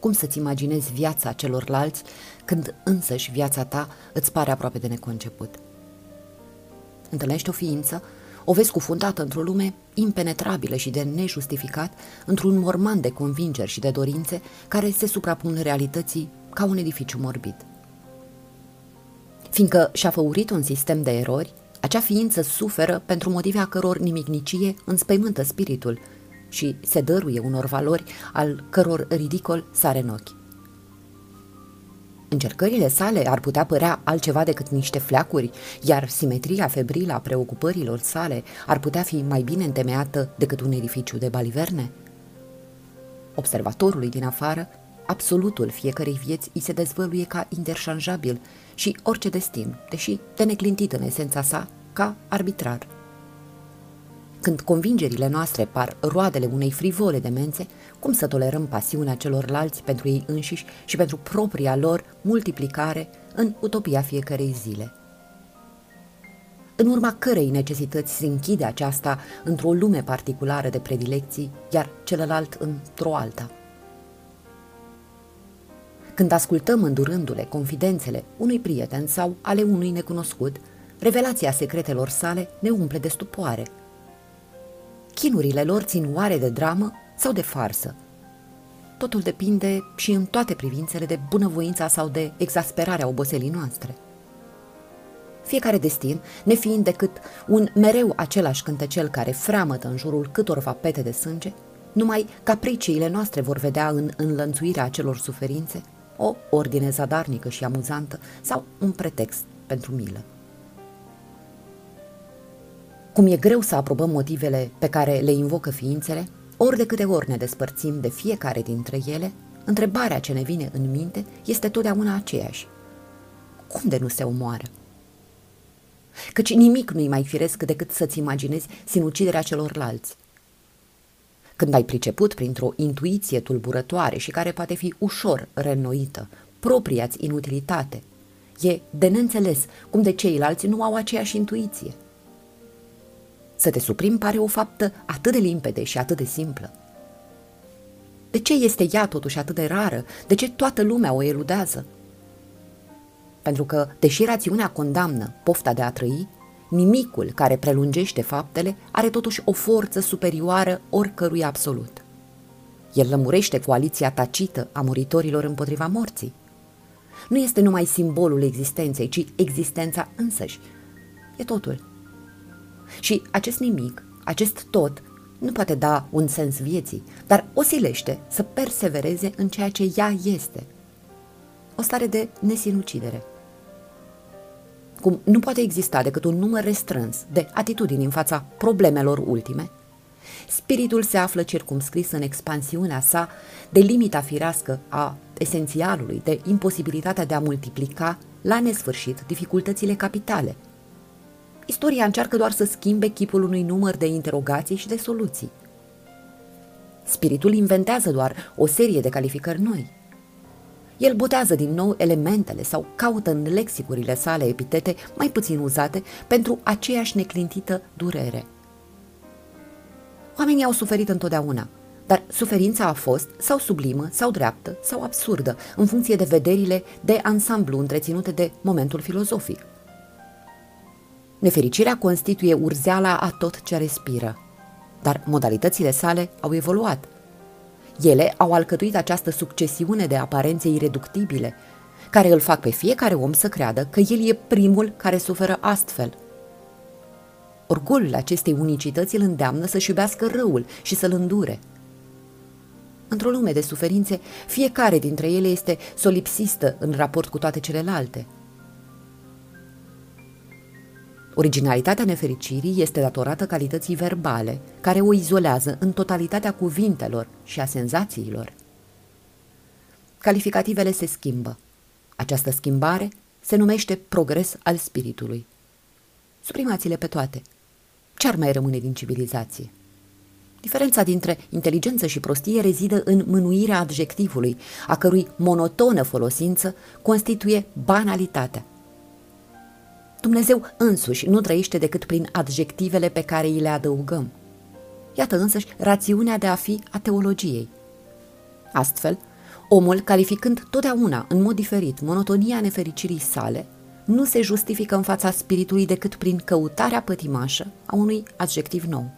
Cum să-ți imaginezi viața celorlalți când însăși viața ta îți pare aproape de neconceput? Întâlnești o ființă, o vezi cufundată într-o lume impenetrabilă și de nejustificat, într-un morman de convingeri și de dorințe care se suprapun realității ca un edificiu morbid. Fiindcă și-a făurit un sistem de erori, acea ființă suferă pentru motive a căror nimicnicie înspăimântă spiritul, și se dăruie unor valori al căror ridicol sare în ochi. Încercările sale ar putea părea altceva decât niște fleacuri, iar simetria febrilă a preocupărilor sale ar putea fi mai bine întemeiată decât un edificiu de baliverne? Observatorului din afară, absolutul fiecărei vieți îi se dezvăluie ca interșanjabil și orice destin, deși de neclintit în esența sa, ca arbitrar. Când convingerile noastre par roadele unei frivole demențe, cum să tolerăm pasiunea celorlalți pentru ei înșiși și pentru propria lor multiplicare în utopia fiecarei zile? În urma cărei necesități se închide aceasta într-o lume particulară de predilecții, iar celălalt într-o alta. Când ascultăm îndurându-le confidențele unui prieten sau ale unui necunoscut, revelația secretelor sale ne umple de stupoare – chinurile lor țin oare de dramă sau de farsă. Totul depinde și în toate privințele de bunăvoința sau de exasperarea oboselii noastre. Fiecare destin, nefiind decât un mereu același cântecel care freamătă în jurul câtorva pete de sânge, numai capriciile noastre vor vedea în înlănțuirea acelor suferințe o ordine zadarnică și amuzantă sau un pretext pentru milă. Cum e greu să aprobăm motivele pe care le invocă ființele, ori de câte ori ne despărțim de fiecare dintre ele, întrebarea ce ne vine în minte este totdeauna aceeași. Cum de nu se omoară? Căci nimic nu-i mai firesc decât să-ți imaginezi sinuciderea celorlalți. Când ai priceput printr-o intuiție tulburătoare și care poate fi ușor reînnoită, propria inutilitate, e de neînțeles cum de ceilalți nu au aceeași intuiție – să te suprimi pare o faptă atât de limpede și atât de simplă. De ce este ea totuși atât de rară? De ce toată lumea o eludează? Pentru că, deși rațiunea condamnă pofta de a trăi, nimicul care prelungește faptele are totuși o forță superioară oricărui absolut. El lămurește coaliția tacită a muritorilor împotriva morții. Nu este numai simbolul existenței, ci existența însăși. E totul. Și acest nimic, acest tot, nu poate da un sens vieții, dar o silește să persevereze în ceea ce ea este. O stare de nesinucidere. Cum nu poate exista decât un număr restrâns de atitudini în fața problemelor ultime, spiritul se află circumscris în expansiunea sa de limita firească a esențialului, de imposibilitatea de a multiplica la nesfârșit dificultățile capitale – Istoria încearcă doar să schimbe chipul unui număr de interogații și de soluții. Spiritul inventează doar o serie de calificări noi. El botează din nou elementele sau caută în lexicurile sale epitete mai puțin uzate pentru aceeași neclintită durere. Oamenii au suferit întotdeauna, dar suferința a fost sau sublimă, sau dreaptă, sau absurdă, în funcție de vederile de ansamblu întreținute de momentul filozofic. Nefericirea constituie urzeala a tot ce respiră, dar modalitățile sale au evoluat. Ele au alcătuit această succesiune de aparențe ireductibile, care îl fac pe fiecare om să creadă că el e primul care suferă astfel. Orgolul acestei unicități îl îndeamnă să-și iubească răul și să-l îndure. Într-o lume de suferințe, fiecare dintre ele este solipsistă în raport cu toate celelalte – Originalitatea nefericirii este datorată calității verbale, care o izolează în totalitatea cuvintelor și a senzațiilor. Calificativele se schimbă. Această schimbare se numește progres al spiritului. Suprimați-le pe toate. Ce ar mai rămâne din civilizație? Diferența dintre inteligență și prostie rezidă în mânuirea adjectivului, a cărui monotonă folosință constituie banalitatea. Dumnezeu însuși nu trăiește decât prin adjectivele pe care îi le adăugăm. Iată însăși rațiunea de a fi a teologiei. Astfel, omul, calificând totdeauna în mod diferit monotonia nefericirii sale, nu se justifică în fața spiritului decât prin căutarea pătimașă a unui adjectiv nou.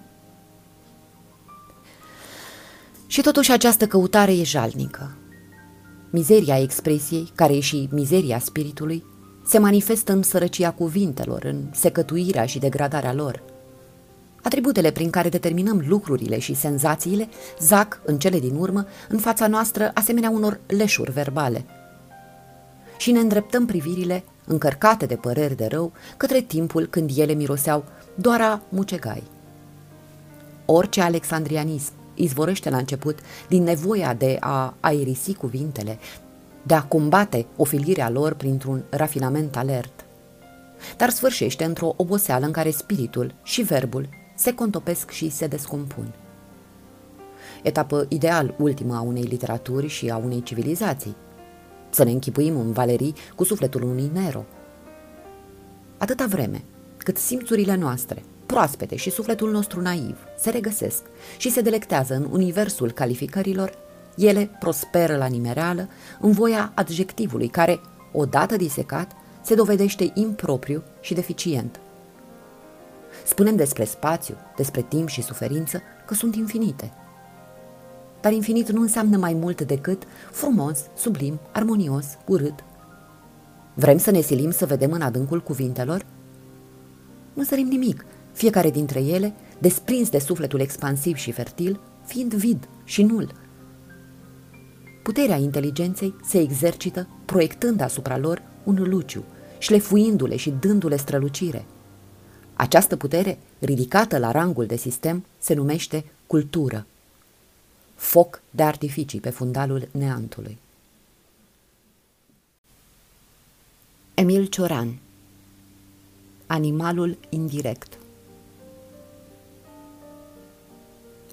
Și totuși această căutare e jalnică. Mizeria expresiei, care e și mizeria spiritului, se manifestă în sărăcia cuvintelor, în secătuirea și degradarea lor. Atributele prin care determinăm lucrurile și senzațiile zac, în cele din urmă, în fața noastră asemenea unor leșuri verbale. Și ne îndreptăm privirile, încărcate de păreri de rău, către timpul când ele miroseau doar a mucegai. Orice alexandrianism izvorăște la început din nevoia de a aerisi cuvintele, de a combate ofilirea lor printr-un rafinament alert. Dar sfârșește într-o oboseală în care spiritul și verbul se contopesc și se descompun. Etapă ideal ultimă a unei literaturi și a unei civilizații. Să ne închipuim un Valerii cu sufletul unui Nero. Atâta vreme cât simțurile noastre, proaspete și sufletul nostru naiv se regăsesc și se delectează în universul calificărilor, ele prosperă la nimereală în voia adjectivului care, odată disecat, se dovedește impropriu și deficient. Spunem despre spațiu, despre timp și suferință că sunt infinite. Dar infinit nu înseamnă mai mult decât frumos, sublim, armonios, urât. Vrem să ne silim să vedem în adâncul cuvintelor? Nu sărim nimic, fiecare dintre ele, desprins de sufletul expansiv și fertil, fiind vid și nul. Puterea inteligenței se exercită proiectând asupra lor un luciu, șlefuindu-le și dându-le strălucire. Această putere, ridicată la rangul de sistem, se numește cultură. Foc de artificii pe fundalul neantului. Emil Cioran Animalul indirect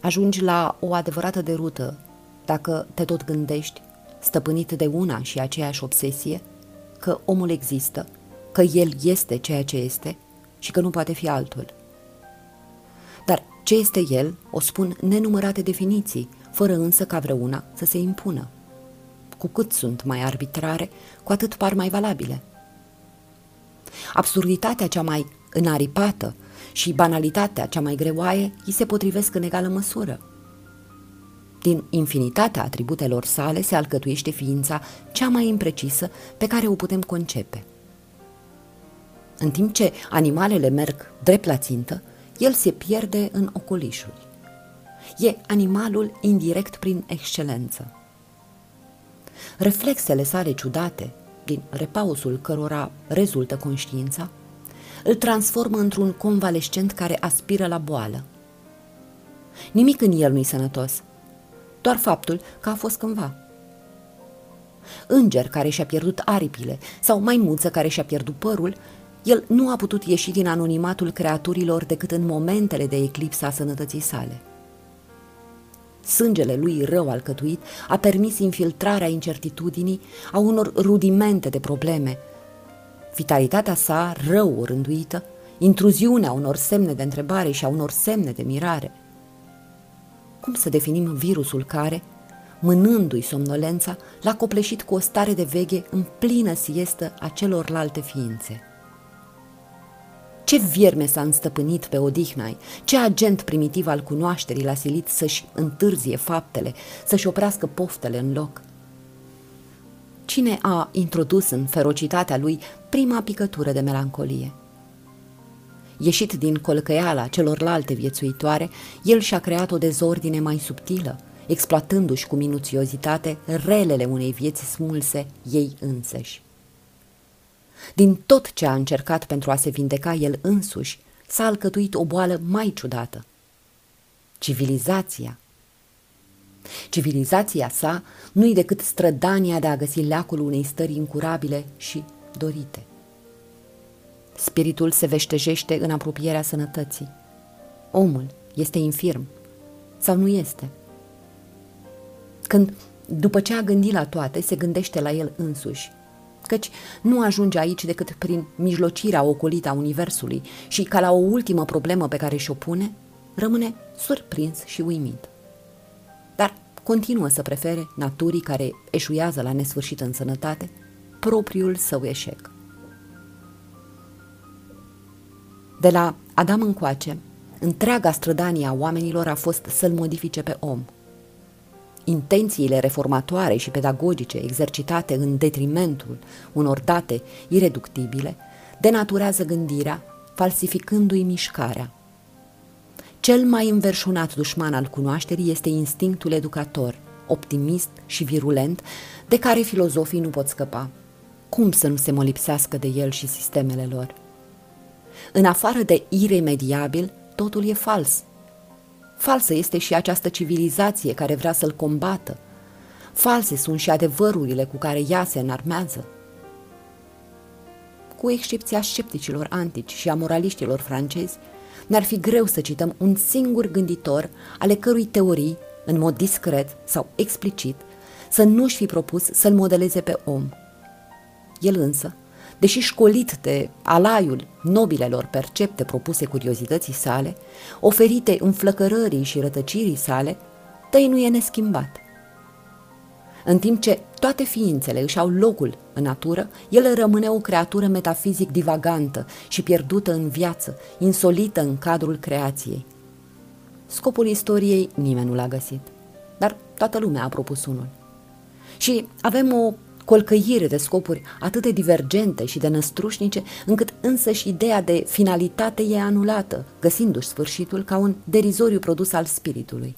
Ajungi la o adevărată derută dacă te tot gândești, stăpânit de una și aceeași obsesie, că omul există, că el este ceea ce este și că nu poate fi altul. Dar ce este el o spun nenumărate definiții, fără însă ca vreuna să se impună. Cu cât sunt mai arbitrare, cu atât par mai valabile. Absurditatea cea mai înaripată și banalitatea cea mai greoaie îi se potrivesc în egală măsură. Din infinitatea atributelor sale se alcătuiește ființa cea mai imprecisă pe care o putem concepe. În timp ce animalele merg drept la țintă, el se pierde în ocolișuri. E animalul indirect prin excelență. Reflexele sale ciudate, din repausul cărora rezultă conștiința, îl transformă într-un convalescent care aspiră la boală. Nimic în el nu-i sănătos, doar faptul că a fost cândva. Înger care și-a pierdut aripile sau maimuță care și-a pierdut părul, el nu a putut ieși din anonimatul creaturilor decât în momentele de eclipsă a sănătății sale. Sângele lui rău alcătuit a permis infiltrarea incertitudinii a unor rudimente de probleme. Vitalitatea sa rău rânduită, intruziunea unor semne de întrebare și a unor semne de mirare. Cum să definim virusul care, mânându-i somnolența, l-a copleșit cu o stare de veche în plină siestă a celorlalte ființe? Ce vierme s-a înstăpânit pe odihnai? Ce agent primitiv al cunoașterii l-a silit să-și întârzie faptele, să-și oprească poftele în loc? Cine a introdus în ferocitatea lui prima picătură de melancolie? Ieșit din colcăiala celorlalte viețuitoare, el și-a creat o dezordine mai subtilă, exploatându-și cu minuțiozitate relele unei vieți smulse ei însăși. Din tot ce a încercat pentru a se vindeca el însuși, s-a alcătuit o boală mai ciudată. Civilizația. Civilizația sa nu-i decât strădania de a găsi leacul unei stări incurabile și dorite. Spiritul se veștejește în apropierea sănătății. Omul este infirm sau nu este? Când, după ce a gândit la toate, se gândește la el însuși căci nu ajunge aici decât prin mijlocirea ocolită a Universului și ca la o ultimă problemă pe care și-o pune, rămâne surprins și uimit. Dar continuă să prefere naturii care eșuiază la nesfârșit în sănătate propriul său eșec. De la Adam încoace, întreaga strădanie a oamenilor a fost să-l modifice pe om – intențiile reformatoare și pedagogice exercitate în detrimentul unor date ireductibile denaturează gândirea, falsificându-i mișcarea. Cel mai înverșunat dușman al cunoașterii este instinctul educator, optimist și virulent, de care filozofii nu pot scăpa. Cum să nu se molipsească de el și sistemele lor? În afară de iremediabil, totul e fals. Falsă este și această civilizație care vrea să-l combată. False sunt și adevărurile cu care ea se înarmează. Cu excepția scepticilor antici și a moraliștilor francezi, ne-ar fi greu să cităm un singur gânditor ale cărui teorii, în mod discret sau explicit, să nu-și fi propus să-l modeleze pe om. El însă, deși școlit de alaiul nobilelor percepte propuse curiozității sale, oferite înflăcărării și rătăcirii sale, tăinuie neschimbat. În timp ce toate ființele își au locul în natură, el rămâne o creatură metafizic divagantă și pierdută în viață, insolită în cadrul creației. Scopul istoriei nimeni nu l-a găsit, dar toată lumea a propus unul. Și avem o colcăire de scopuri atât de divergente și de năstrușnice, încât însăși ideea de finalitate e anulată, găsindu-și sfârșitul ca un derizoriu produs al spiritului.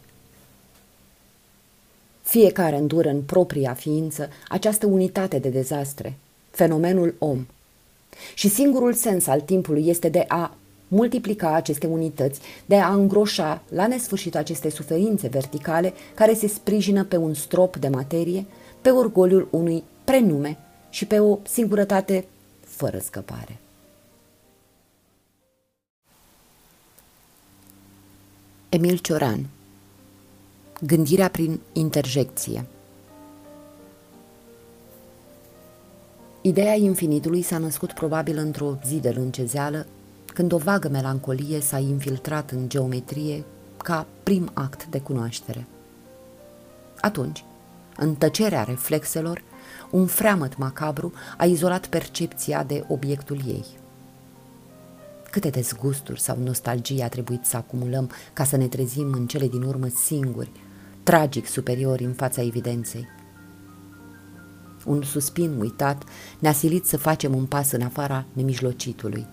Fiecare îndură în propria ființă această unitate de dezastre, fenomenul om. Și singurul sens al timpului este de a multiplica aceste unități, de a îngroșa la nesfârșit aceste suferințe verticale care se sprijină pe un strop de materie, pe orgoliul unui prenume și pe o singurătate fără scăpare. Emil Cioran Gândirea prin interjecție Ideea infinitului s-a născut probabil într-o zi de lâncezeală, când o vagă melancolie s-a infiltrat în geometrie ca prim act de cunoaștere. Atunci, în tăcerea reflexelor, un freamăt macabru a izolat percepția de obiectul ei. Câte dezgusturi sau nostalgie a trebuit să acumulăm ca să ne trezim în cele din urmă singuri, tragic superiori în fața evidenței. Un suspin uitat ne-a silit să facem un pas în afara nemijlocitului.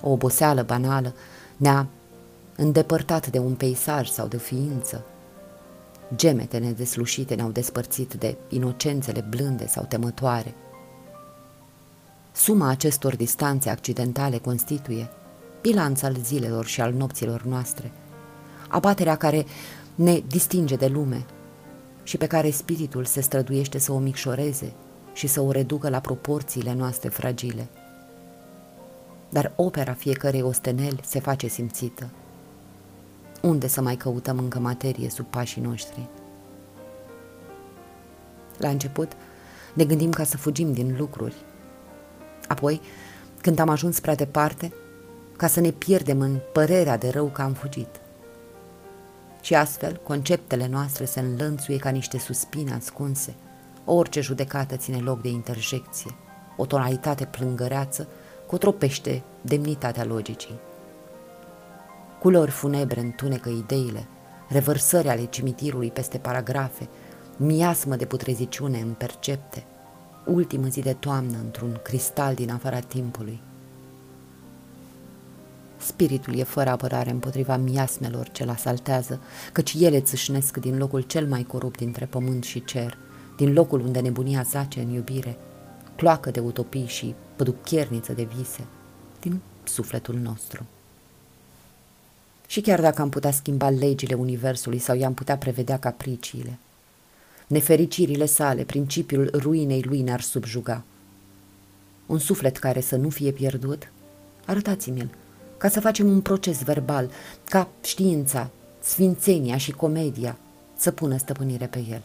O oboseală banală ne-a îndepărtat de un peisaj sau de ființă, Gemete nedeslușite ne-au despărțit de inocențele blânde sau temătoare. Suma acestor distanțe accidentale constituie bilanț al zilelor și al nopților noastre, abaterea care ne distinge de lume și pe care spiritul se străduiește să o micșoreze și să o reducă la proporțiile noastre fragile. Dar opera fiecărei osteneli se face simțită – unde să mai căutăm încă materie sub pașii noștri? La început ne gândim ca să fugim din lucruri. Apoi, când am ajuns prea departe, ca să ne pierdem în părerea de rău că am fugit. Și astfel, conceptele noastre se înlănțuie ca niște suspine ascunse. Orice judecată ține loc de interjecție. O tonalitate plângăreață cotropește demnitatea logicii culori funebre întunecă ideile, revărsări ale cimitirului peste paragrafe, miasmă de putreziciune în percepte, ultimă zi de toamnă într-un cristal din afara timpului. Spiritul e fără apărare împotriva miasmelor ce-l asaltează, căci ele țâșnesc din locul cel mai corupt dintre pământ și cer, din locul unde nebunia zace în iubire, cloacă de utopii și păducherniță de vise, din sufletul nostru. Și chiar dacă am putea schimba legile universului sau i-am putea prevedea capriciile, nefericirile sale, principiul ruinei lui ne-ar subjuga. Un suflet care să nu fie pierdut? Arătați-mi-l, ca să facem un proces verbal, ca știința, sfințenia și comedia să pună stăpânire pe el.